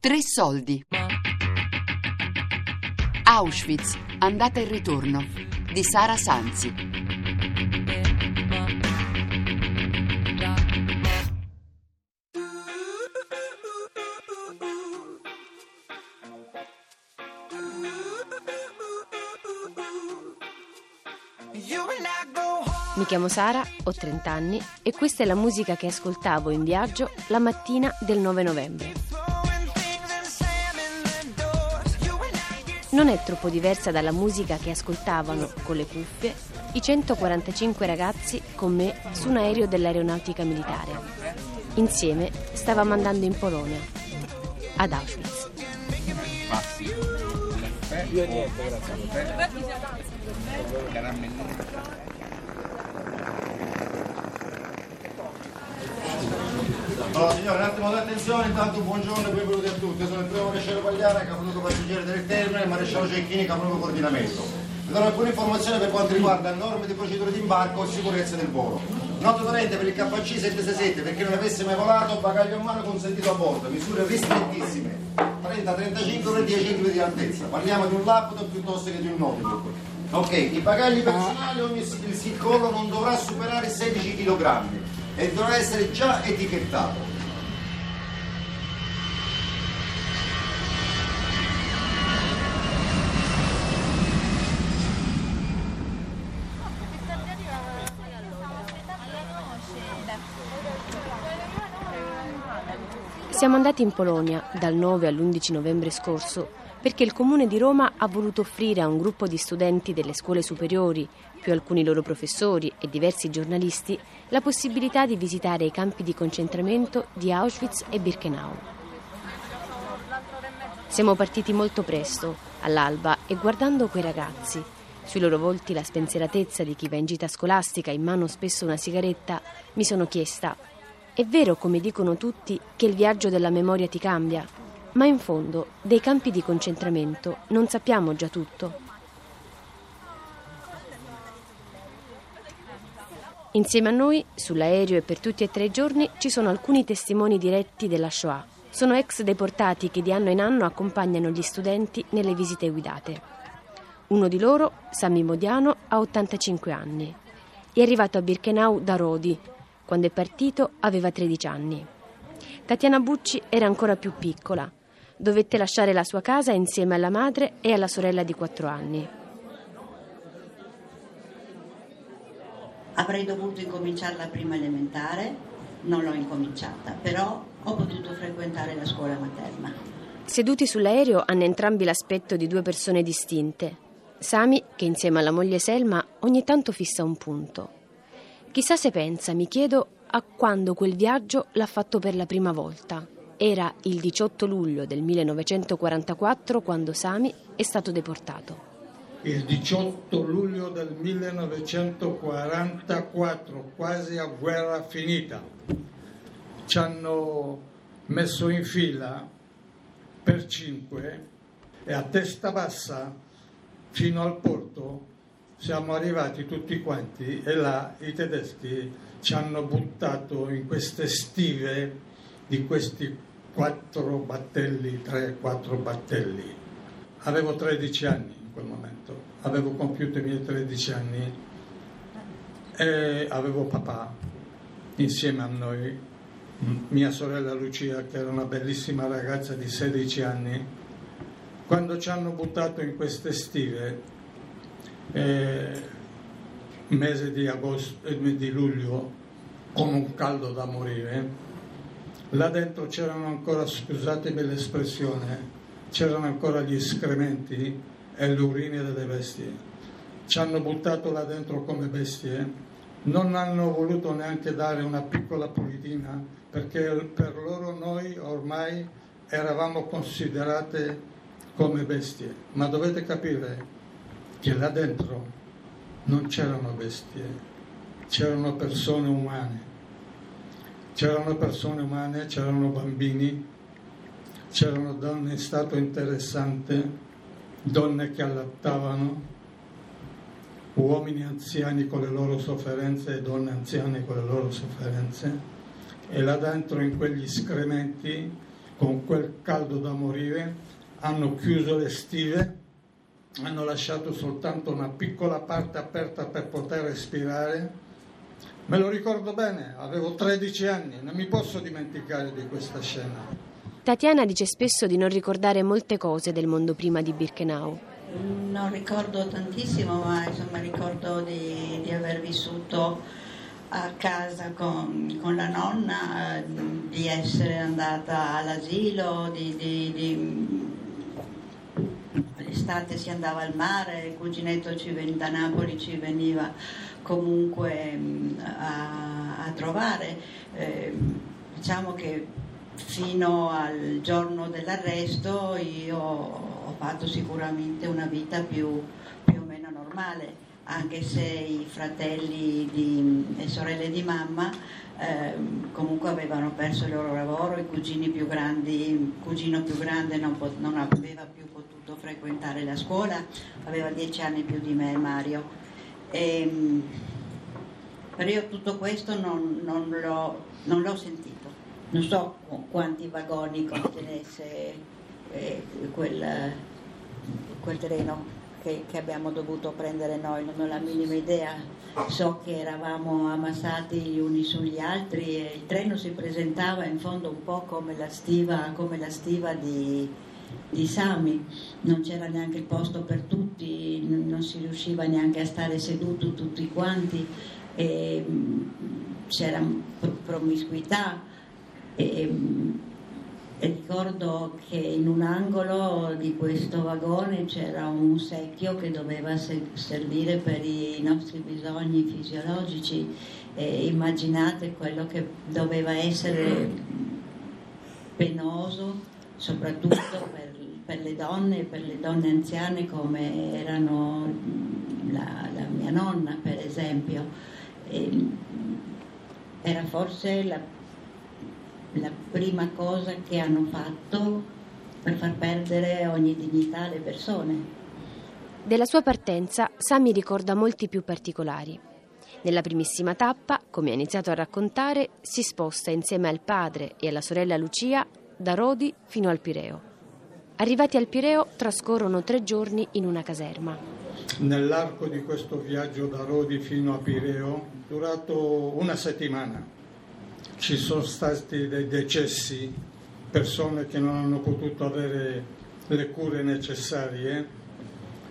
Tre soldi. Auschwitz, andata e ritorno di Sara Sanzi. Mi chiamo Sara, ho 30 anni e questa è la musica che ascoltavo in viaggio la mattina del 9 novembre. Non è troppo diversa dalla musica che ascoltavano con le cuffie i 145 ragazzi con me su un aereo dell'aeronautica militare. Insieme stavamo andando in Polonia, ad Auschwitz. Io niente, grazie. Allora signori, un attimo di attenzione, intanto buongiorno e benvenuti a tutti. Sono il primo maresciallo Pagliara, capoluogo passeggeri del termine, maresciallo Cecchini, capoluogo coordinamento. Vi darò alcune informazioni per quanto riguarda norme di procedure di imbarco e sicurezza del volo. Noto dolente per il KC 767, per chi non avesse mai volato, bagaglio in mano consentito a bordo, misure ristrettissime, 30-35 per 10 cm di altezza. Parliamo di un laptop piuttosto che di un notebook. Ok, i bagagli personali, ogni il siccollo non dovrà superare 16 kg e dovrà essere già etichettato. Siamo andati in Polonia dal 9 all'11 novembre scorso perché il Comune di Roma ha voluto offrire a un gruppo di studenti delle scuole superiori, più alcuni loro professori e diversi giornalisti, la possibilità di visitare i campi di concentramento di Auschwitz e Birkenau. Siamo partiti molto presto, all'alba, e guardando quei ragazzi, sui loro volti la spensieratezza di chi va in gita scolastica, in mano spesso una sigaretta, mi sono chiesta, è vero come dicono tutti che il viaggio della memoria ti cambia? Ma in fondo, dei campi di concentramento non sappiamo già tutto. Insieme a noi, sull'aereo e per tutti e tre i giorni, ci sono alcuni testimoni diretti della Shoah. Sono ex deportati che di anno in anno accompagnano gli studenti nelle visite guidate. Uno di loro, Sami Modiano, ha 85 anni. È arrivato a Birkenau da Rodi. Quando è partito aveva 13 anni. Tatiana Bucci era ancora più piccola. Dovette lasciare la sua casa insieme alla madre e alla sorella di 4 anni. Avrei dovuto incominciare la prima elementare, non l'ho incominciata, però ho potuto frequentare la scuola materna. Seduti sull'aereo hanno entrambi l'aspetto di due persone distinte. Sami, che insieme alla moglie Selma ogni tanto fissa un punto. Chissà se pensa, mi chiedo, a quando quel viaggio l'ha fatto per la prima volta. Era il 18 luglio del 1944 quando Sami è stato deportato. Il 18 luglio del 1944, quasi a guerra finita, ci hanno messo in fila per cinque e a testa bassa fino al porto siamo arrivati tutti quanti e là i tedeschi ci hanno buttato in queste stive di questi quattro battelli, tre, quattro battelli. Avevo 13 anni in quel momento, avevo compiuto i miei 13 anni e avevo papà insieme a noi, mia sorella Lucia che era una bellissima ragazza di 16 anni. Quando ci hanno buttato in queste stive, eh, mese di, agosto, eh, di luglio, con un caldo da morire, là dentro c'erano ancora, scusatemi l'espressione, c'erano ancora gli escrementi e le urine delle bestie. Ci hanno buttato là dentro come bestie, non hanno voluto neanche dare una piccola pulitina perché per loro noi ormai eravamo considerate come bestie. Ma dovete capire che là dentro non c'erano bestie, c'erano persone umane. C'erano persone umane, c'erano bambini, c'erano donne in stato interessante, donne che allattavano, uomini anziani con le loro sofferenze e donne anziane con le loro sofferenze. E là dentro in quegli scrementi, con quel caldo da morire, hanno chiuso le stive, hanno lasciato soltanto una piccola parte aperta per poter respirare. Me lo ricordo bene, avevo 13 anni, non mi posso dimenticare di questa scena. Tatiana dice spesso di non ricordare molte cose del mondo prima di Birkenau. Non ricordo tantissimo, ma insomma ricordo di, di aver vissuto a casa con, con, la nonna, di essere andata all'asilo, di, di, di... l'estate si andava al mare, il cuginetto ven... da Napoli ci veniva comunque a, a trovare. Eh, diciamo che fino al giorno dell'arresto io ho fatto sicuramente una vita più, più o meno normale, anche se i fratelli di, e sorelle di mamma eh, comunque avevano perso il loro lavoro, i cugini più grandi, il cugino più grande non, pot- non aveva più potuto frequentare la scuola, aveva dieci anni più di me Mario. E, ehm, però io tutto questo non, non, l'ho, non l'ho sentito non so quanti vagoni contenesse eh, quel, quel, treno che, che, abbiamo dovuto prendere noi, non ho la minima idea. So che eravamo ammassati gli uni sugli altri e il treno si presentava in fondo un po' come la stiva, come la stiva di, di Sami, non c'era neanche il posto per tutti, non si riusciva neanche a stare seduti tutti quanti, e, c'era promiscuità e, e ricordo che in un angolo di questo vagone c'era un secchio che doveva servire per i nostri bisogni fisiologici e immaginate quello che doveva essere penoso soprattutto per, per le donne, per le donne anziane come erano la, la mia nonna per esempio. E era forse la la prima cosa che hanno fatto per far perdere ogni dignità alle persone. Della sua partenza Sami ricorda molti più particolari. Nella primissima tappa, come ha iniziato a raccontare, si sposta insieme al padre e alla sorella Lucia da Rodi fino al Pireo. Arrivati al Pireo trascorrono tre giorni in una caserma. Nell'arco di questo viaggio da Rodi fino a Pireo, durato una settimana, ci sono stati dei decessi, persone che non hanno potuto avere le cure necessarie,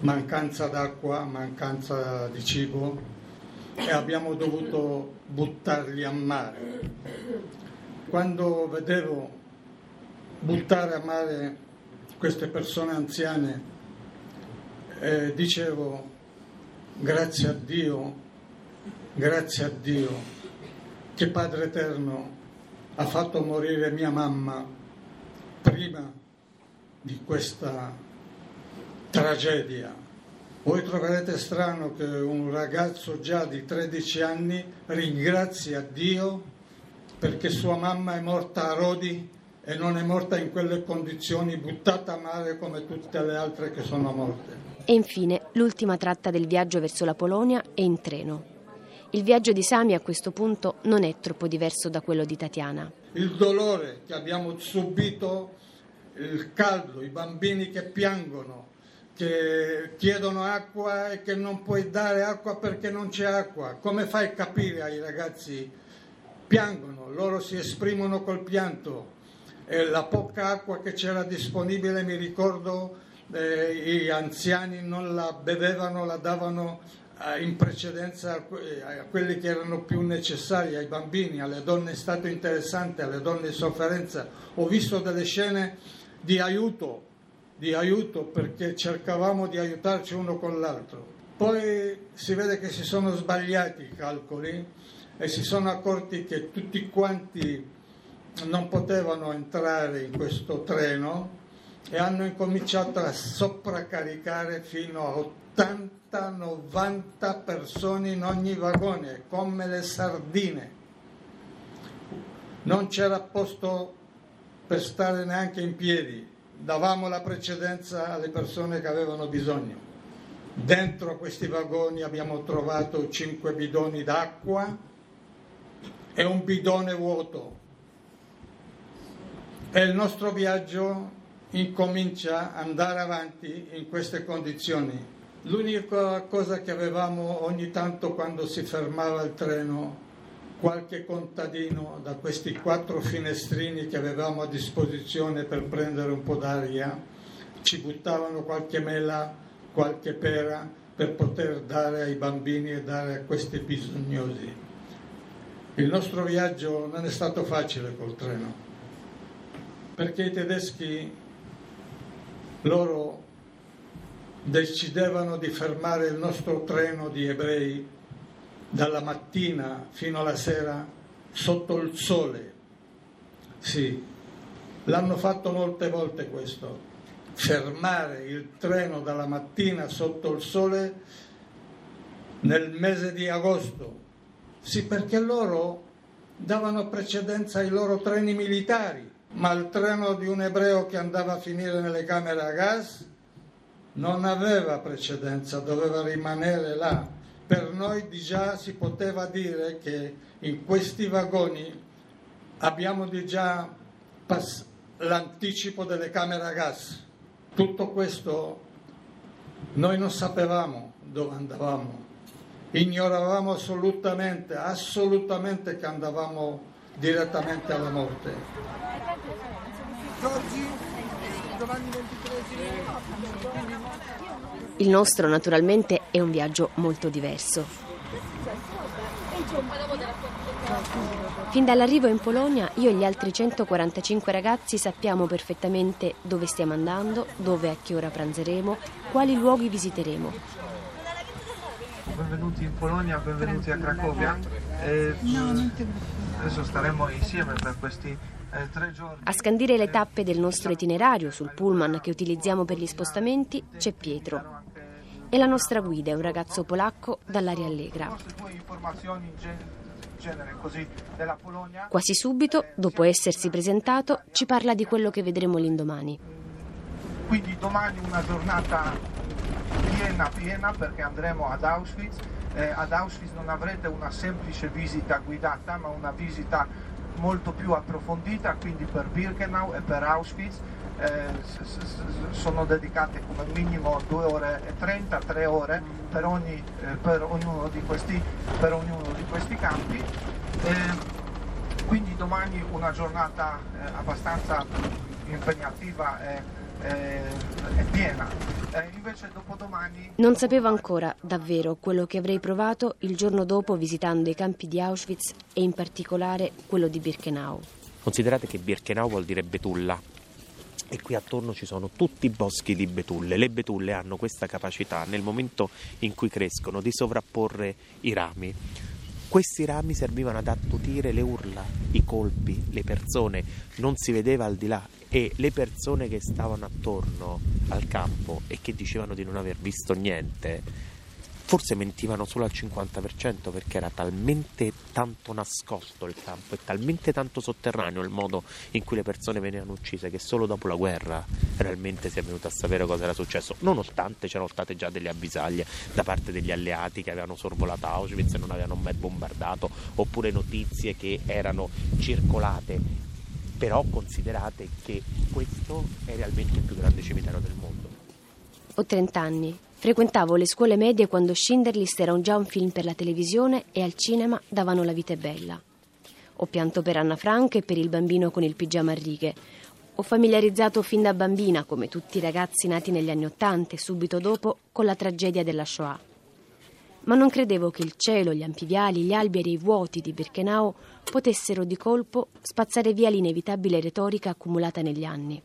mancanza d'acqua, mancanza di cibo e abbiamo dovuto buttarli a mare. Quando vedevo buttare a mare queste persone anziane, eh, dicevo grazie a Dio, grazie a Dio che Padre Eterno ha fatto morire mia mamma prima di questa tragedia. Voi troverete strano che un ragazzo già di 13 anni ringrazia Dio perché sua mamma è morta a Rodi e non è morta in quelle condizioni, buttata a mare come tutte le altre che sono morte. E infine l'ultima tratta del viaggio verso la Polonia è in treno. Il viaggio di Sami a questo punto non è troppo diverso da quello di Tatiana. Il dolore che abbiamo subito, il caldo, i bambini che piangono, che chiedono acqua e che non puoi dare acqua perché non c'è acqua. Come fai a capire ai ragazzi? Piangono, loro si esprimono col pianto. E la poca acqua che c'era disponibile, mi ricordo, eh, gli anziani non la bevevano, la davano in precedenza a quelli che erano più necessari, ai bambini, alle donne in stato interessante, alle donne in sofferenza. Ho visto delle scene di aiuto, di aiuto perché cercavamo di aiutarci uno con l'altro. Poi si vede che si sono sbagliati i calcoli e si sono accorti che tutti quanti non potevano entrare in questo treno e hanno incominciato a sopracaricare fino a 80-90 persone in ogni vagone, come le sardine. Non c'era posto per stare neanche in piedi, davamo la precedenza alle persone che avevano bisogno. Dentro questi vagoni abbiamo trovato 5 bidoni d'acqua e un bidone vuoto. E il nostro viaggio incomincia ad andare avanti in queste condizioni. L'unica cosa che avevamo ogni tanto quando si fermava il treno, qualche contadino da questi quattro finestrini che avevamo a disposizione per prendere un po' d'aria, ci buttavano qualche mela, qualche pera per poter dare ai bambini e dare a questi bisognosi. Il nostro viaggio non è stato facile col treno, perché i tedeschi loro decidevano di fermare il nostro treno di ebrei dalla mattina fino alla sera sotto il sole. Sì, l'hanno fatto molte volte questo, fermare il treno dalla mattina sotto il sole nel mese di agosto. Sì, perché loro davano precedenza ai loro treni militari ma il treno di un ebreo che andava a finire nelle camere a gas non aveva precedenza, doveva rimanere là. Per noi di già si poteva dire che in questi vagoni abbiamo di già pass- l'anticipo delle camere a gas. Tutto questo noi non sapevamo dove andavamo, ignoravamo assolutamente, assolutamente che andavamo direttamente alla morte. Il nostro naturalmente è un viaggio molto diverso. Fin dall'arrivo in Polonia io e gli altri 145 ragazzi sappiamo perfettamente dove stiamo andando, dove e a che ora pranzeremo, quali luoghi visiteremo. Benvenuti in Polonia, benvenuti a Cracovia. E adesso staremo insieme per questi a scandire le tappe del nostro itinerario sul pullman che utilizziamo per gli spostamenti c'è Pietro. E la nostra guida è un ragazzo polacco dall'aria allegra. Quasi subito, dopo essersi presentato, ci parla di quello che vedremo l'indomani. Quindi domani una giornata piena piena perché andremo ad Auschwitz. Eh, ad Auschwitz non avrete una semplice visita guidata, ma una visita molto più approfondita, quindi per Birkenau e per Auschwitz eh, sono dedicate come minimo 2 ore e 30, 3 ore per, ogni, eh, per, ognuno, di questi, per ognuno di questi campi. Eh, quindi domani una giornata eh, abbastanza impegnativa e è, è piena. Eh, invece dopodomani... Non sapevo ancora davvero quello che avrei provato il giorno dopo visitando i campi di Auschwitz e in particolare quello di Birkenau. Considerate che Birkenau vuol dire betulla e qui attorno ci sono tutti i boschi di betulle. Le betulle hanno questa capacità nel momento in cui crescono di sovrapporre i rami. Questi rami servivano ad attutire le urla, i colpi, le persone, non si vedeva al di là e le persone che stavano attorno al campo e che dicevano di non aver visto niente Forse mentivano solo al 50% perché era talmente tanto nascosto il campo e talmente tanto sotterraneo il modo in cui le persone venivano uccise che solo dopo la guerra realmente si è venuto a sapere cosa era successo, nonostante c'erano state già delle avvisaglie da parte degli alleati che avevano sorvolato Auschwitz e non avevano mai bombardato, oppure notizie che erano circolate però considerate che questo è realmente il più grande cimitero del mondo. Ho 30 anni Frequentavo le scuole medie quando Schindlerlist era già un film per la televisione e al cinema davano La vita è bella. Ho pianto per Anna Frank e per il bambino con il pigiama a righe. Ho familiarizzato fin da bambina, come tutti i ragazzi nati negli anni Ottanta e subito dopo, con la tragedia della Shoah. Ma non credevo che il cielo, gli ampiviali, gli alberi e i vuoti di Birkenau potessero di colpo spazzare via l'inevitabile retorica accumulata negli anni.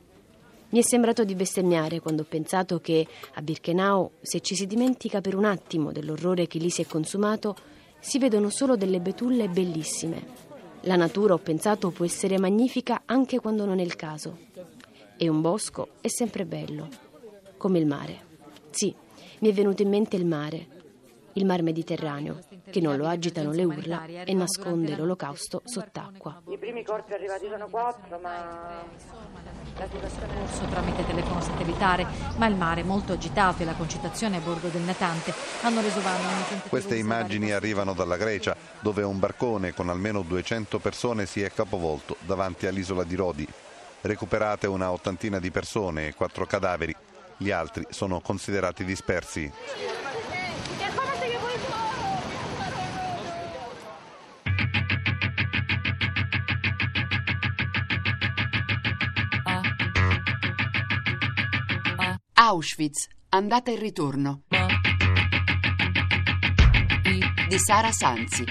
Mi è sembrato di bestemmiare quando ho pensato che a Birkenau, se ci si dimentica per un attimo dell'orrore che lì si è consumato, si vedono solo delle betulle bellissime. La natura, ho pensato, può essere magnifica anche quando non è il caso. E un bosco è sempre bello, come il mare. Sì, mi è venuto in mente il mare, il mar Mediterraneo, che non lo agitano le urla e nasconde l'olocausto sott'acqua. I primi corpi arrivati sono quattro, ma la situazione è corso tramite telefono satellitare, ma il mare molto agitato e la concitazione a bordo del natante hanno reso vano Queste immagini arrivano dalla Grecia, dove un barcone con almeno 200 persone si è capovolto davanti all'isola di Rodi. Recuperate una ottantina di persone e quattro cadaveri. Gli altri sono considerati dispersi. Auschwitz, andata e ritorno. Di Sara Sanzi.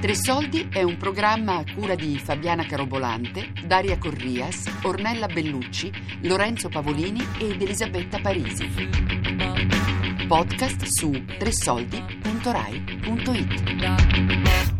Tre Soldi è un programma a cura di Fabiana Carobolante, Daria Corrias, Ornella Bellucci, Lorenzo Pavolini ed Elisabetta Parisi. Podcast su tresoldi.rai.it.